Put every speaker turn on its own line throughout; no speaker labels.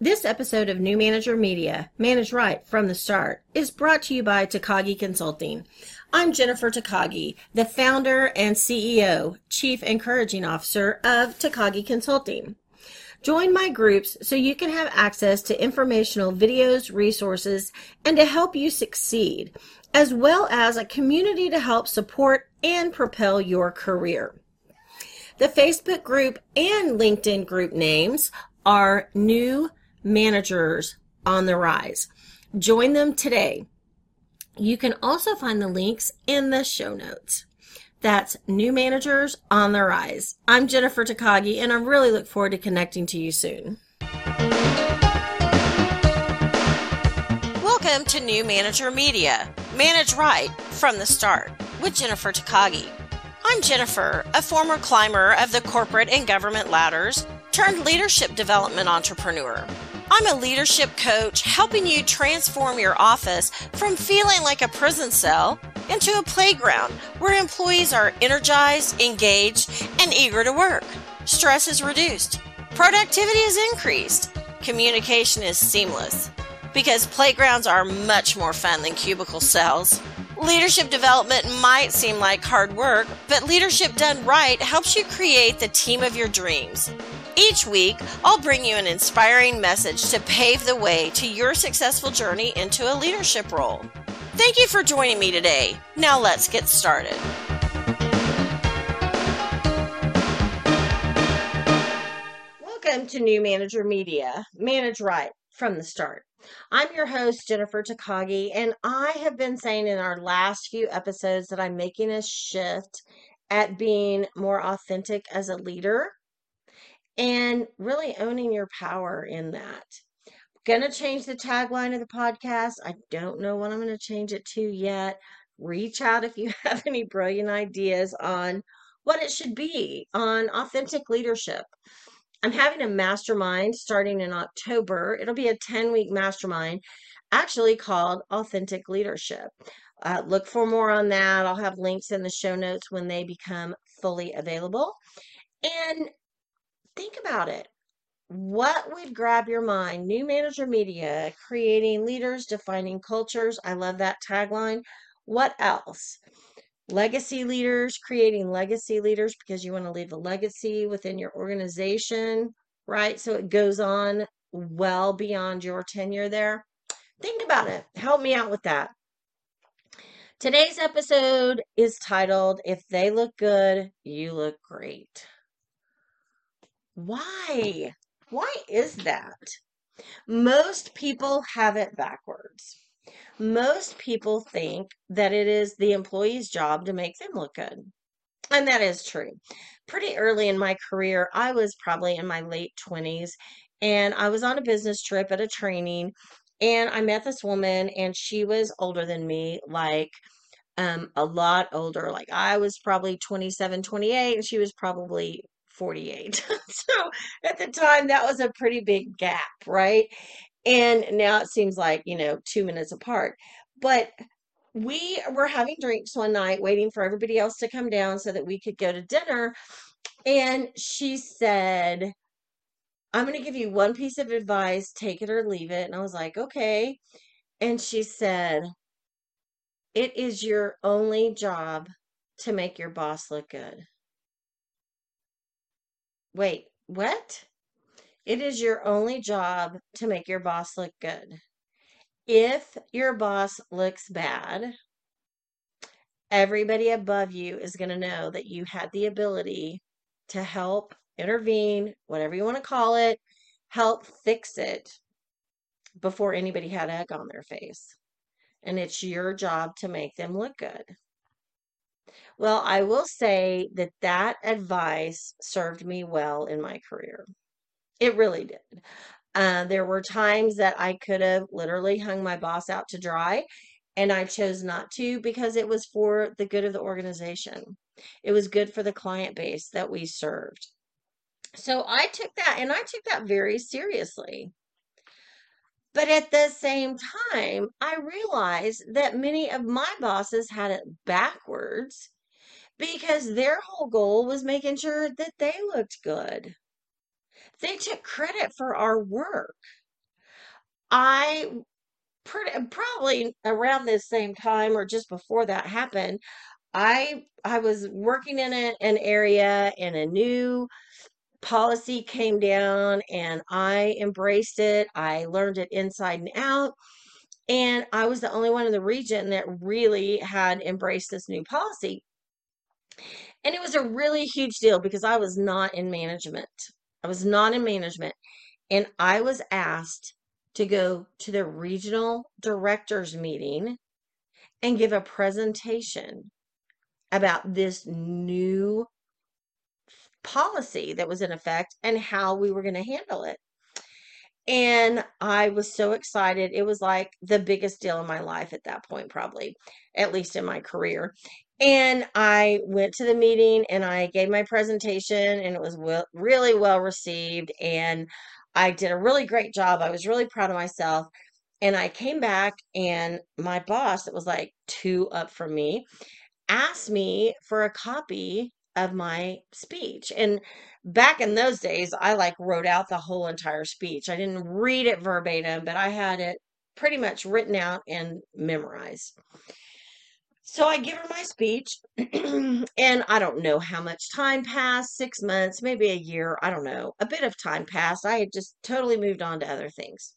This episode of New Manager Media, Manage Right from the Start, is brought to you by Takagi Consulting. I'm Jennifer Takagi, the founder and CEO, Chief Encouraging Officer of Takagi Consulting. Join my groups so you can have access to informational videos, resources, and to help you succeed, as well as a community to help support and propel your career. The Facebook group and LinkedIn group names are New Managers on the Rise. Join them today. You can also find the links in the show notes. That's New Managers on the Rise. I'm Jennifer Takagi, and I really look forward to connecting to you soon. Welcome to New Manager Media. Manage right from the start with Jennifer Takagi. I'm Jennifer, a former climber of the corporate and government ladders turned leadership development entrepreneur. I'm a leadership coach helping you transform your office from feeling like a prison cell into a playground where employees are energized, engaged, and eager to work. Stress is reduced, productivity is increased, communication is seamless because playgrounds are much more fun than cubicle cells. Leadership development might seem like hard work, but leadership done right helps you create the team of your dreams. Each week, I'll bring you an inspiring message to pave the way to your successful journey into a leadership role. Thank you for joining me today. Now let's get started. Welcome to New Manager Media. Manage right from the start. I'm your host, Jennifer Takagi, and I have been saying in our last few episodes that I'm making a shift at being more authentic as a leader and really owning your power in that. Gonna change the tagline of the podcast. I don't know what I'm gonna change it to yet. Reach out if you have any brilliant ideas on what it should be on authentic leadership. I'm having a mastermind starting in October. It'll be a 10 week mastermind, actually called Authentic Leadership. Uh, look for more on that. I'll have links in the show notes when they become fully available. And think about it. What would grab your mind? New manager media, creating leaders, defining cultures. I love that tagline. What else? legacy leaders, creating legacy leaders because you want to leave a legacy within your organization, right? So it goes on well beyond your tenure there. Think about it. Help me out with that. Today's episode is titled If They Look Good, You Look Great. Why? Why is that? Most people have it backwards most people think that it is the employee's job to make them look good. And that is true. Pretty early in my career, I was probably in my late 20s, and I was on a business trip at a training, and I met this woman, and she was older than me, like um, a lot older. Like I was probably 27, 28, and she was probably 48. so at the time, that was a pretty big gap, right? And now it seems like, you know, two minutes apart. But we were having drinks one night, waiting for everybody else to come down so that we could go to dinner. And she said, I'm going to give you one piece of advice, take it or leave it. And I was like, okay. And she said, It is your only job to make your boss look good. Wait, what? It is your only job to make your boss look good. If your boss looks bad, everybody above you is going to know that you had the ability to help intervene, whatever you want to call it, help fix it before anybody had egg on their face. And it's your job to make them look good. Well, I will say that that advice served me well in my career. It really did. Uh, there were times that I could have literally hung my boss out to dry, and I chose not to because it was for the good of the organization. It was good for the client base that we served. So I took that and I took that very seriously. But at the same time, I realized that many of my bosses had it backwards because their whole goal was making sure that they looked good they took credit for our work. I pretty, uh, probably around this same time or just before that happened, I I was working in a, an area in a new policy came down and I embraced it. I learned it inside and out. And I was the only one in the region that really had embraced this new policy. And it was a really huge deal because I was not in management. I was not in management. And I was asked to go to the regional directors meeting and give a presentation about this new policy that was in effect and how we were going to handle it. And I was so excited. It was like the biggest deal in my life at that point, probably, at least in my career. And I went to the meeting and I gave my presentation, and it was well, really well received. And I did a really great job. I was really proud of myself. And I came back, and my boss, that was like two up from me, asked me for a copy of my speech. And back in those days, I like wrote out the whole entire speech. I didn't read it verbatim, but I had it pretty much written out and memorized. So I give her my speech, and I don't know how much time passed six months, maybe a year. I don't know. A bit of time passed. I had just totally moved on to other things.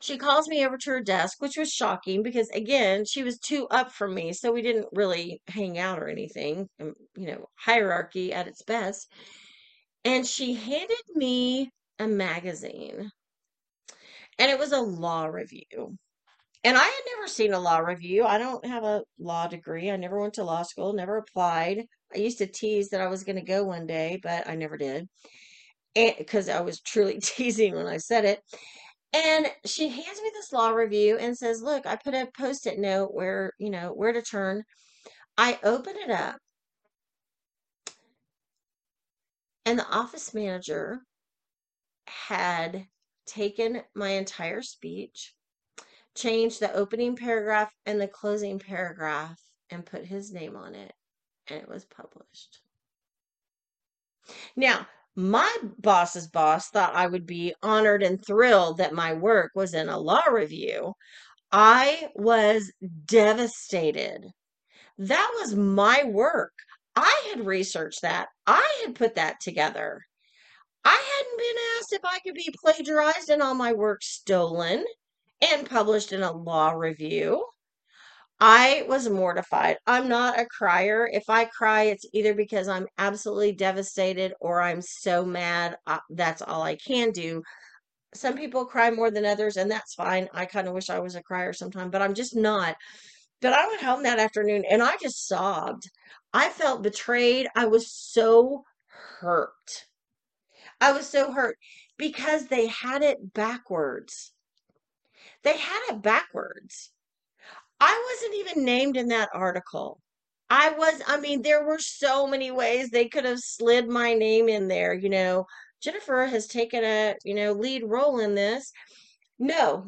She calls me over to her desk, which was shocking because, again, she was two up from me. So we didn't really hang out or anything, um, you know, hierarchy at its best. And she handed me a magazine, and it was a law review. And I had never seen a law review. I don't have a law degree. I never went to law school, never applied. I used to tease that I was going to go one day, but I never did. Because I was truly teasing when I said it. And she hands me this law review and says, Look, I put a post it note where, you know, where to turn. I open it up, and the office manager had taken my entire speech, changed the opening paragraph and the closing paragraph, and put his name on it, and it was published. Now, my boss's boss thought I would be honored and thrilled that my work was in a law review. I was devastated. That was my work. I had researched that. I had put that together. I hadn't been asked if I could be plagiarized and all my work stolen and published in a law review. I was mortified. I'm not a crier. If I cry, it's either because I'm absolutely devastated or I'm so mad. Uh, that's all I can do. Some people cry more than others, and that's fine. I kind of wish I was a crier sometime, but I'm just not. But I went home that afternoon and I just sobbed. I felt betrayed. I was so hurt. I was so hurt because they had it backwards. They had it backwards. I wasn't even named in that article. I was, I mean, there were so many ways they could have slid my name in there. You know, Jennifer has taken a, you know, lead role in this. No,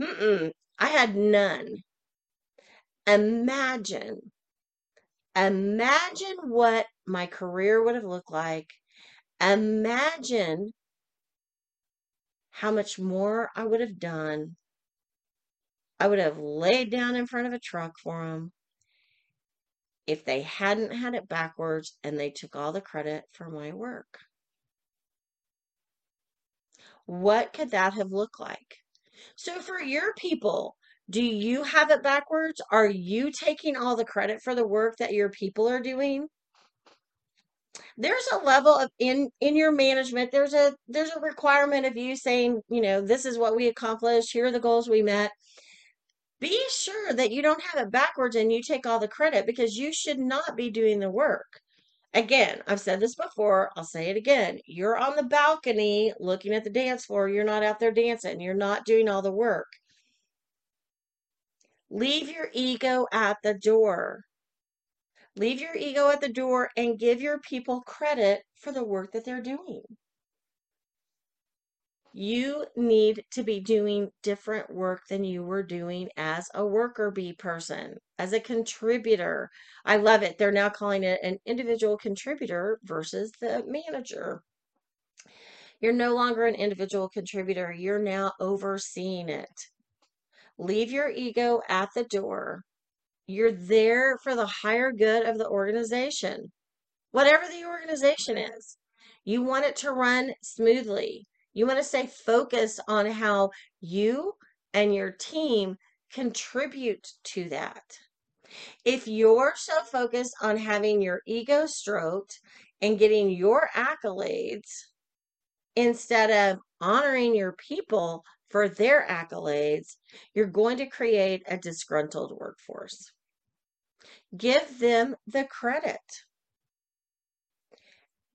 I had none. Imagine, imagine what my career would have looked like. Imagine how much more I would have done. I would have laid down in front of a truck for them if they hadn't had it backwards and they took all the credit for my work. What could that have looked like? So, for your people, do you have it backwards? Are you taking all the credit for the work that your people are doing? There's a level of in in your management, there's a there's a requirement of you saying, you know, this is what we accomplished, here are the goals we met. Be sure that you don't have it backwards and you take all the credit because you should not be doing the work. Again, I've said this before, I'll say it again. You're on the balcony looking at the dance floor, you're not out there dancing, you're not doing all the work. Leave your ego at the door. Leave your ego at the door and give your people credit for the work that they're doing. You need to be doing different work than you were doing as a worker bee person, as a contributor. I love it. They're now calling it an individual contributor versus the manager. You're no longer an individual contributor, you're now overseeing it. Leave your ego at the door. You're there for the higher good of the organization, whatever the organization is. You want it to run smoothly. You want to stay focused on how you and your team contribute to that. If you're so focused on having your ego stroked and getting your accolades instead of honoring your people for their accolades, you're going to create a disgruntled workforce. Give them the credit.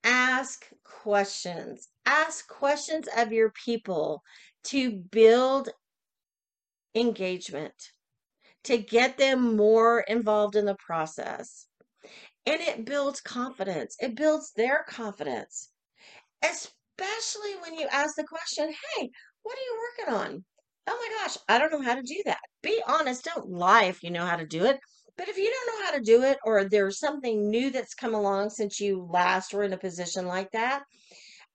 Ask questions. Ask questions of your people to build engagement, to get them more involved in the process. And it builds confidence, it builds their confidence, especially when you ask the question, Hey, what are you working on? Oh my gosh, I don't know how to do that. Be honest, don't lie if you know how to do it. But if you don't know how to do it, or there's something new that's come along since you last were in a position like that,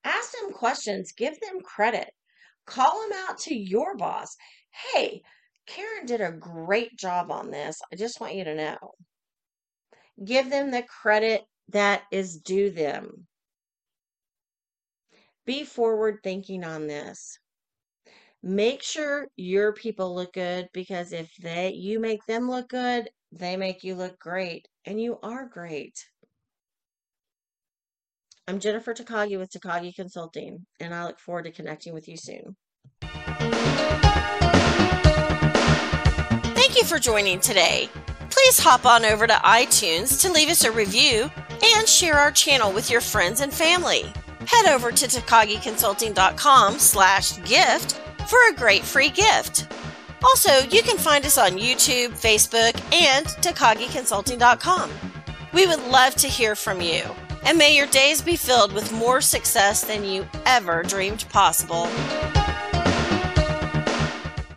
ask them questions, give them credit, call them out to your boss. Hey, Karen did a great job on this. I just want you to know. Give them the credit that is due them. Be forward thinking on this. Make sure your people look good because if they you make them look good, they make you look great, and you are great. I'm Jennifer Takagi with Takagi Consulting, and I look forward to connecting with you soon.
Thank you for joining today. Please hop on over to iTunes to leave us a review and share our channel with your friends and family. Head over to takagiconsulting.com slash gift for a great free gift. Also, you can find us on YouTube, Facebook, and TakagiConsulting.com. We would love to hear from you, and may your days be filled with more success than you ever dreamed possible.